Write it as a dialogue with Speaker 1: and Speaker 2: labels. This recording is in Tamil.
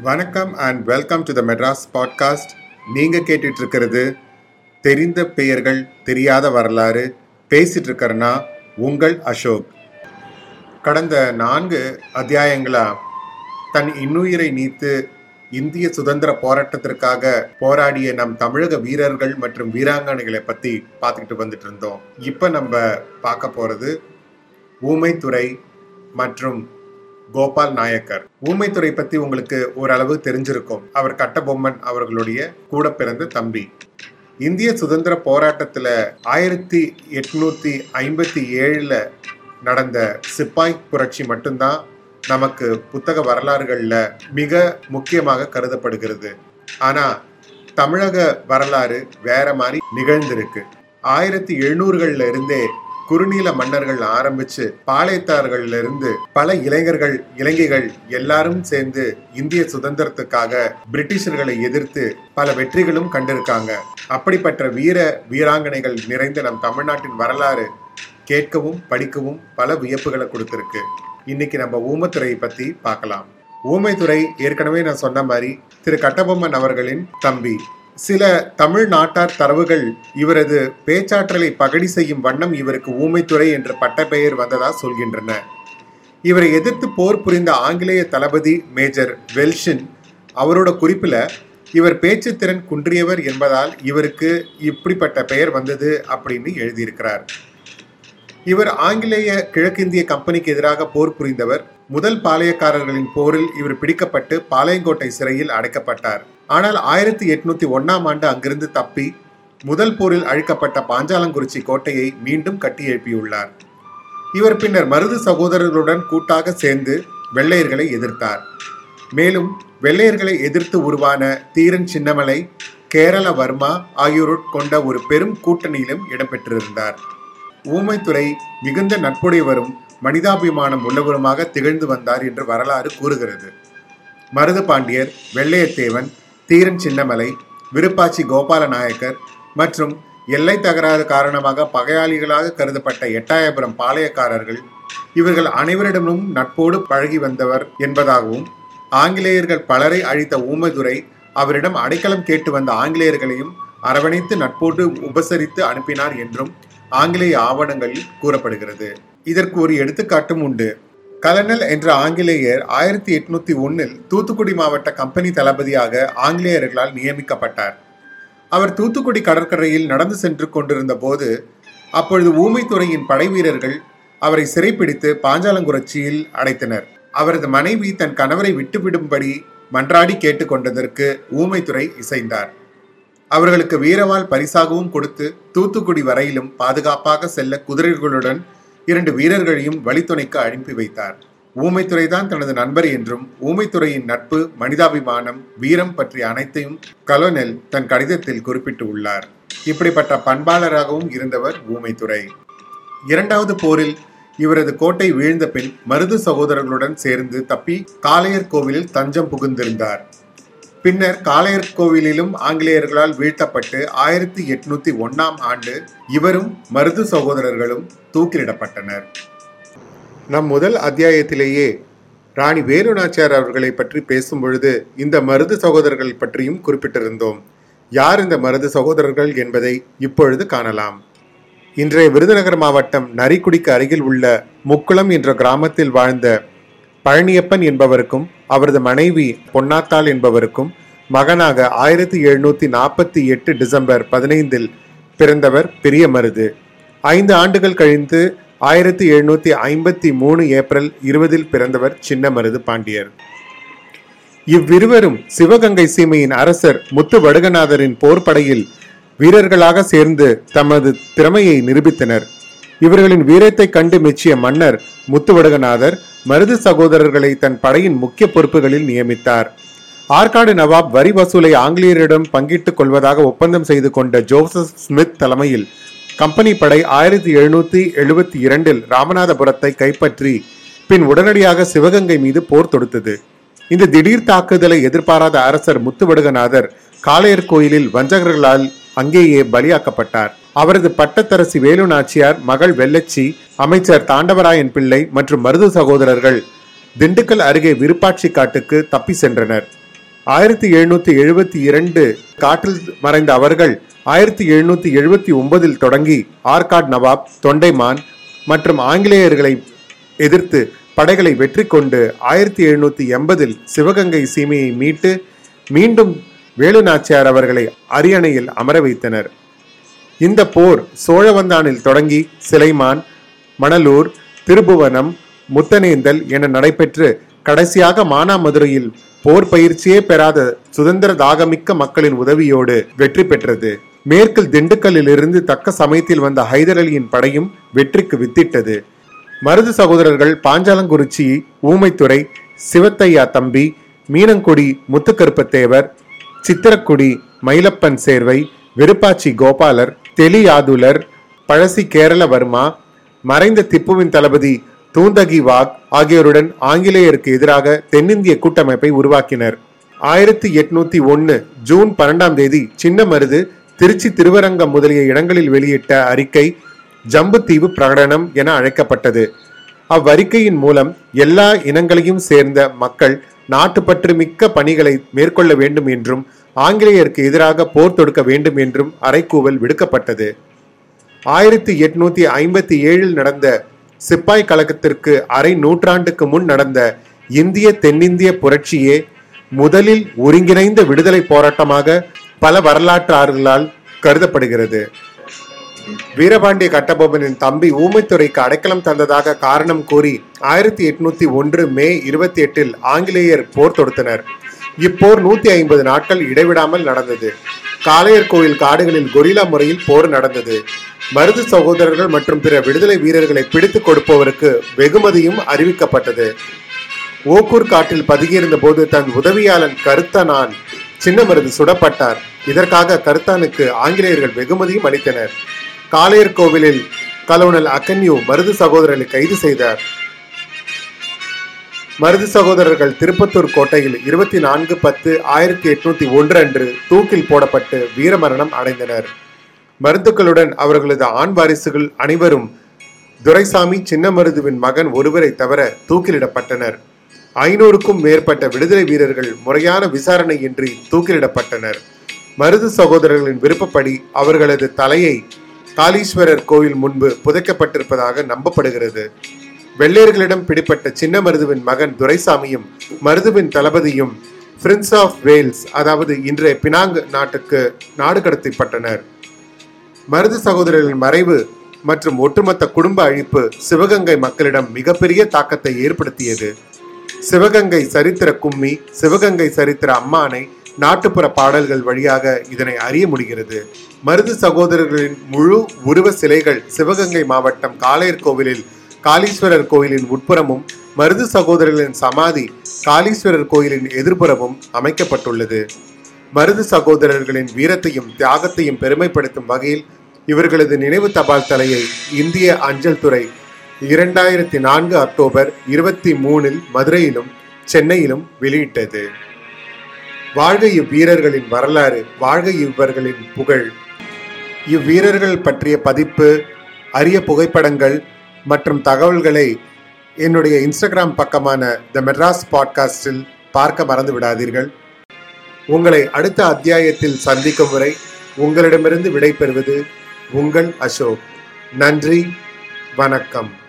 Speaker 1: வணக்கம் and welcome to the Madras podcast நீங்கள் கேட்டுட்டு இருக்கிறது தெரிந்த பெயர்கள் தெரியாத வரலாறு பேசிட்டு உங்கள் அசோக். கடந்த நான்கு அத்தியாயங்களா தன் இன்னுயிரை நீத்து இந்திய சுதந்திர போராட்டத்திற்காக போராடிய நம் தமிழக வீரர்கள் மற்றும் வீராங்கனைகளை பற்றி பார்த்துக்கிட்டு வந்துட்டு இருந்தோம் இப்போ நம்ம பார்க்க போகிறது ஊமைத்துறை மற்றும் கோபால் நாயக்கர். ஊமைத்துறை பத்தி உங்களுக்கு ஓரளவு தெரிஞ்சிருக்கும். அவர் கட்டபொம்மன் அவர்களுடைய கூட பிறந்த தம்பி. இந்திய சுதந்திர போராட்டத்துல ஆயிரத்தி எட்நூத்தி ஐம்பத்தி ஏழுல நடந்த சிப்பாய் புரட்சி மட்டும்தான் நமக்கு புத்தக வரலாறுகள்ல மிக முக்கியமாக கருதப்படுகிறது. ஆனா தமிழக வரலாறு வேற மாதிரி நிகழ்ந்திருக்கு. ஆயிரத்தி எழுநூறுகள்ல இருந்தே குறுநீல மன்னர்கள் ஆரம்பிச்சு பாளையத்தார்கள்ல இருந்து பல இளைஞர்கள் இளைஞர்கள் எல்லாரும் சேர்ந்து இந்திய சுதந்திரத்துக்காக பிரிட்டிஷர்களை எதிர்த்து பல வெற்றிகளும் கண்டிருக்காங்க. அப்படிப்பட்ட வீர வீராங்கனைகள் நிறைந்த நம் தமிழ்நாட்டின் வரலாறு கேட்கவும் படிக்கவும் பல வியப்புகளை கொடுத்துருக்கு. இன்னைக்கு நம்ம ஊமத்துறையை பத்தி பார்க்கலாம். ஊமைத்துறை ஏற்கனவே நான் சொன்ன மாதிரி திரு கட்டபொம்மன் அவர்களின் தம்பி. சில தமிழ் நாட்டார் தரவுகள் இவரது பேச்சாற்றலை பகடி செய்யும் வண்ணம் இவருக்கு ஊமைத்துறை என்ற பட்டப்பெயர் வந்ததா சொல்கின்றன. இவரை எதிர்த்து போர் புரிந்த ஆங்கிலேய தளபதி மேஜர் வெல்ஷின் அவரோட குறிப்பில் இவர் பேச்சு திறன் குன்றியவர் என்பதால் இவருக்கு இப்படிப்பட்ட பெயர் வந்தது அப்படின்னு எழுதியிருக்கிறார். இவர் ஆங்கிலேய கிழக்கிந்திய கம்பெனிக்கு எதிராக போர் புரிந்தவர். முதல் பாளையக்காரர்களின் போரில் இவர் பிடிக்கப்பட்டு பாளையங்கோட்டை சிறையில் அடைக்கப்பட்டார். ஆனால் ஆயிரத்தி எட்நூத்தி ஒன்னாம் ஆண்டு அங்கிருந்து தப்பி முதல் போரில் அழிக்கப்பட்ட பாஞ்சாலங்குறிச்சி கோட்டையை மீண்டும் கட்டி எழுப்பியுள்ளார். இவர் பின்னர் மருது சகோதரர்களுடன் கூட்டாக சேர்ந்து வெள்ளையர்களை எதிர்த்தார். மேலும் வெள்ளையர்களை எதிர்த்து உருவான தீரன் சின்னமலை கேரள வர்மா ஆகியோருட் கொண்ட ஒரு பெரும் கூட்டணியிலும் இடம்பெற்றிருந்தார். ஊமைத்துறை மிகுந்த நட்புடையவரும் மனிதாபிமானம் உள்ளவருமாக திகழ்ந்து வந்தார் என்று வரலாறு கூறுகிறது. மருது பாண்டியர் வெள்ளையத்தேவன் தீரன் சின்னமலை விருப்பாச்சி கோபால நாயக்கர் மற்றும் எல்லை தகராறு காரணமாக பகையாளிகளாக கருதப்பட்ட எட்டாயபுரம் பாளையக்காரர்கள் இவர்கள் அனைவரிடமும் நட்போடு பழகி வந்தவர் என்பதாகவும் ஆங்கிலேயர்கள் பலரை அழித்த ஊமதுரை அவரிடம் அடைக்கலம் கேட்டு வந்த ஆங்கிலேயர்களையும் அரவணைத்து நட்போடு உபசரித்து அனுப்பினார் என்றும் ஆங்கிலேய ஆவணங்களில் கூறப்படுகிறது. இதற்கு ஒரு எடுத்துக்காட்டும் உண்டு. கலனல் என்ற ஆங்கிலேயர் ஆயிரத்தி எட்நூத்தி ஒன்னில் தூத்துக்குடி மாவட்ட கம்பெனி தளபதியாக ஆங்கிலேயர்களால் நியமிக்கப்பட்டார். அவர் தூத்துக்குடி கடற்கரையில் நடந்து சென்று கொண்டிருந்த போது அப்பொழுது ஊமைத்துறையின் படை வீரர்கள் அவரை சிறைப்பிடித்து பாஞ்சாலங்குறிச்சியில் அடைத்தனர். அவரது மனைவி தன் கணவரை விட்டுவிடும்படி மன்றாடி கேட்டுக்கொண்டதற்கு ஊமைத்துறை இசைந்தார். அவர்களுக்கு வீரவால் பரிசாகவும் கொடுத்து தூத்துக்குடி வரையிலும் பாதுகாப்பாக செல்ல குதிரைகளுடன் இரண்டு வீரர்களையும் வழித்துணைக்கு அனுப்பி வைத்தார். ஊமைத்துறை தான் தனது நண்பர் என்றும் ஊமைத்துறையின் நட்பு மனிதாபிமானம் வீரம் பற்றிய அனைத்தையும் கலோனெல் தன் கடிதத்தில் குறிப்பிட்டு உள்ளார். இப்படிப்பட்ட பண்பாளராகவும் இருந்தவர் ஊமைத்துறை. இரண்டாவது போரில் இவரது கோட்டை வீழ்ந்த பின் மருது சகோதரர்களுடன் சேர்ந்து தப்பி காளையர் கோவிலில் தஞ்சம் புகுந்திருந்தார். பின்னர் காளையர் கோவிலிலும் ஆங்கிலேயர்களால் வீழ்த்தப்பட்டு ஆயிரத்தி எட்நூத்தி ஒன்னாம் ஆண்டு இவரும் மருது சகோதரர்களும் தூக்கிலிடப்பட்டனர். நம் முதல் அத்தியாயத்திலேயே ராணி வேலுநாச்சியார் அவர்களை பற்றி பேசும் பொழுது இந்த மருது சகோதரர்கள் பற்றியும் குறிப்பிட்டிருந்தோம். யார் இந்த மருது சகோதரர்கள் என்பதை இப்பொழுது காணலாம். இன்றைய விருதுநகர் மாவட்டம் நரிக்குடிக்கு அருகில் உள்ள முக்குளம் என்ற கிராமத்தில் வாழ்ந்த பழனியப்பன் என்பவருக்கும் அவரது மனைவி பொன்னாத்தாள் என்பவருக்கும் மகனாக ஆயிரத்தி எழுநூத்தி நாற்பத்தி எட்டு டிசம்பர் பதினைந்தில் பிறந்தவர் பெரிய மருது. ஐந்து ஆண்டுகள் கழிந்து ஆயிரத்தி எழுநூத்தி ஐம்பத்தி மூணு ஏப்ரல் இருபதில் பிறந்தவர் சின்ன மருது பாண்டியர். இவ்விருவரும் சிவகங்கை சீமையின் அரசர் முத்து வடுகநாதரின் போர்படையில் வீரர்களாக சேர்ந்து தமது திறமையை நிரூபித்தனர். இவர்களின் வீரத்தை கண்டு மெச்சிய மன்னர் முத்துவடுகநாதர் மருது சகோதரர்களை தன் படையின் முக்கிய பொறுப்புகளில் நியமித்தார். ஆற்காடு நவாப் வரி வசூலை ஆங்கிலேயரிடம் பங்கிட்டுக் கொள்வதாக ஒப்பந்தம் செய்து கொண்ட ஜோசப் ஸ்மித் தலைமையில் கம்பெனி படை ஆயிரத்தி எழுநூத்தி எழுபத்தி இரண்டில் ராமநாதபுரத்தை கைப்பற்றி பின் உடனடியாக சிவகங்கை மீது போர் தொடுத்தது. இந்த திடீர் தாக்குதலை எதிர்பாராத அரசர் முத்துவடுகநாதர் காளையர் கோயிலில் வஞ்சகர்களால் அங்கேயே பலியாக்கப்பட்டார். அவரது பட்டத்தரசி வேலு நாச்சியார் மகள் வெள்ளச்சி அமைச்சர் தாண்டவராயன் பிள்ளை மற்றும் மருது சகோதரர்கள் திண்டுக்கல் அருகே விருப்பாட்சி காட்டுக்கு தப்பி சென்றனர். ஆயிரத்தி எழுநூத்தி எழுபத்தி இரண்டு காற்றில் மறைந்த அவர்கள் ஆயிரத்தி எழுநூத்தி எழுபத்தி ஒன்பதில் தொடங்கி ஆர்காட் நவாப் தொண்டைமான் மற்றும் ஆங்கிலேயர்களை எதிர்த்து படைகளை வெற்றி கொண்டு ஆயிரத்தி எழுநூத்தி எண்பதில் சிவகங்கை சீமையை மீட்டு மீண்டும் வேலு நாச்சியார் அவர்களை அரியணையில் அமர வைத்தனர். இந்த போர் சோழவந்தானில் தொடங்கி சிலைமான் மணலூர் திருபுவனம் முத்தனேந்தல் என நடைபெற்று கடைசியாக மானாமதுரையில் போர் பயிற்சியே பெறாத சுதந்திர தாகமிக்க மக்களின் உதவியோடு வெற்றி பெற்றது. மேற்கில் திண்டுக்கல்லில் இருந்து தக்க சமயத்தில் வந்த ஹைதர் அலியின் படையும் வெற்றிக்கு வித்திட்டது. மருது சகோதரர்கள் பாஞ்சாலங்குறிச்சி ஊமைத்துறை சிவத்தையா தம்பி மீனங்குடி முத்துக்கருப்பத்தேவர் சித்திரக்குடி மயிலப்பன் சேர்வை விருப்பாச்சி கோபாலர் தெளியாதுலர் பழசி கேரளவர்மா மறைந்த திப்புவின் தளபதி தூந்தகி வாக் ஆகியோருடன் ஆங்கிலேயருக்கு எதிராக தென்னிந்திய கூட்டமைப்பை உருவாக்கினர். ஆயிரத்தி எட்நூத்தி ஒன்னு ஜூன் பன்னெண்டாம் தேதி சின்ன மருது திருச்சி திருவரங்கம் முதலிய இடங்களில் வெளியிட்ட அறிக்கை ஜம்புத்தீவு பிரகடனம் என அழைக்கப்பட்டது. அவ்வறிக்கையின் மூலம் எல்லா இனங்களையும் சேர்ந்த மக்கள் நாட்டுப்பற்று மிக்க பணிகளை மேற்கொள்ள வேண்டும் என்றும் ஆங்கிலேயருக்கு எதிராக போர் தொடுக்க வேண்டும் என்றும் அறைக்கூவல் விடுக்கப்பட்டது. ஆயிரத்தி எட்நூத்தி ஐம்பத்தி ஏழில் நடந்த சிப்பாய் கழகத்திற்கு அரை நூற்றாண்டுக்கு முன் நடந்த இந்திய தென்னிந்திய புரட்சியே முதலில் ஒருங்கிணைந்த விடுதலை போராட்டமாக பல வரலாற்றாளர்களால் கருதப்படுகிறது. வீரபாண்டிய கட்டபொம்மனின் தம்பி ஊமைத்துறைக்கு அடைக்கலம் தந்ததாக காரணம் கூறி ஆயிரத்தி எட்நூத்தி ஒன்று மே இருபத்தி எட்டில் ஆங்கிலேயர் போர் தொடுத்தனர். இப்போர் நூத்தி ஐம்பது நாட்கள் இடைவிடாமல் நடந்தது. காளையர் கோயில் காடுகளில் கொரில்லா முறையில் போர் நடந்தது. மருது சகோதரர்கள் மற்றும் பிற விடுதலை வீரர்களை பிடித்துக் கொடுப்பவருக்கு வெகுமதியும் அறிவிக்கப்பட்டது. ஓக்கூர் காட்டில் பதுகியிருந்த போது தன் உதவியாளன் கருத்தனான் சின்ன மருது சுடப்பட்டார். இதற்காக கருத்தானுக்கு ஆங்கிலேயர்கள் வெகுமதியும் அளித்தனர். காளையர் கோவிலில் கலோனல் அக்கன்யூ மருது சகோதரர்களை கைது செய்தார். மருது சகோதரர்கள் திருப்பத்தூர் கோட்டையில் இருபத்தி நான்கு பத்து ஆயிரத்தி எட்நூத்தி ஒன்று அன்று தூக்கில் போடப்பட்டு வீரமரணம் அடைந்தனர். மருந்துக்களுடன் அவர்களது ஆண் வாரிசுகள் அனைவரும் துரைசாமி சின்னமருதுவின் மகன் ஒருவரை தவிர தூக்கிலிடப்பட்டனர். ஐநூறுக்கும் மேற்பட்ட விடுதலை வீரர்கள் முறையான விசாரணையின்றி தூக்கிலிடப்பட்டனர். மருது சகோதரர்களின் விருப்பப்படி அவர்களது தலையை காளீஸ்வரர் கோயில் முன்பு புதைக்கப்பட்டிருப்பதாக நம்பப்படுகிறது. வெள்ளையர்களிடம் பிடிப்பட்ட சின்ன மருதுவின் மகன் துரைசாமியும் மருதுவின் தளபதியும் பிரின்ஸ் ஆஃப் வேல்ஸ் அதாவது இன்றைய பினாங் நாட்டுக்கு நாடு கடத்தப்பட்டனர். மருது சகோதரர்களின் மறைவு மற்றும் ஒட்டுமொத்த குடும்ப அழிப்பு சிவகங்கை மக்களிடம் மிகப்பெரிய தாக்கத்தை ஏற்படுத்தியது. சிவகங்கை சரித்திர கும்மி சிவகங்கை சரித்திர அம்மானை நாட்டுப்புற பாடல்கள் வழியாக இதனை அறிய முடிகிறது. மருது சகோதரர்களின் முழு உருவ சிலைகள் சிவகங்கை மாவட்டம் காளையர் கோவிலில் காளீஸ்வரர் கோயிலின் உட்புறமும் மருது சகோதரர்களின் சமாதி காளீஸ்வரர் கோயிலின் எதிர்ப்புறமும் அமைக்கப்பட்டுள்ளது. மருது சகோதரர்களின் வீரத்தையும் தியாகத்தையும் பெருமைப்படுத்தும் வகையில் இவர்களது நினைவு தபால் தலையை இந்திய அஞ்சல் துறை இரண்டாயிரத்தி நான்கு அக்டோபர் இருபத்தி மூணில் மதுரையிலும் சென்னையிலும் வெளியிட்டது. வாழ்க இவ்வீரர்களின் வரலாறு வாழ்க இவர்களின் புகழ். இவ்வீரர்கள் பற்றிய பதிப்பு அரிய புகைப்படங்கள் மற்றும் தகவல்களை என்னுடைய இன்ஸ்டாகிராம் பக்கமான த மெட்ராஸ் பாட்காஸ்டில் பார்க்க மறந்து விடாதீர்கள். உங்களை அடுத்த அத்தியாயத்தில் சந்திக்கும் வரை உங்களிடமிருந்து விடைபெறுவது உங்கள் அசோக். நன்றி வணக்கம்.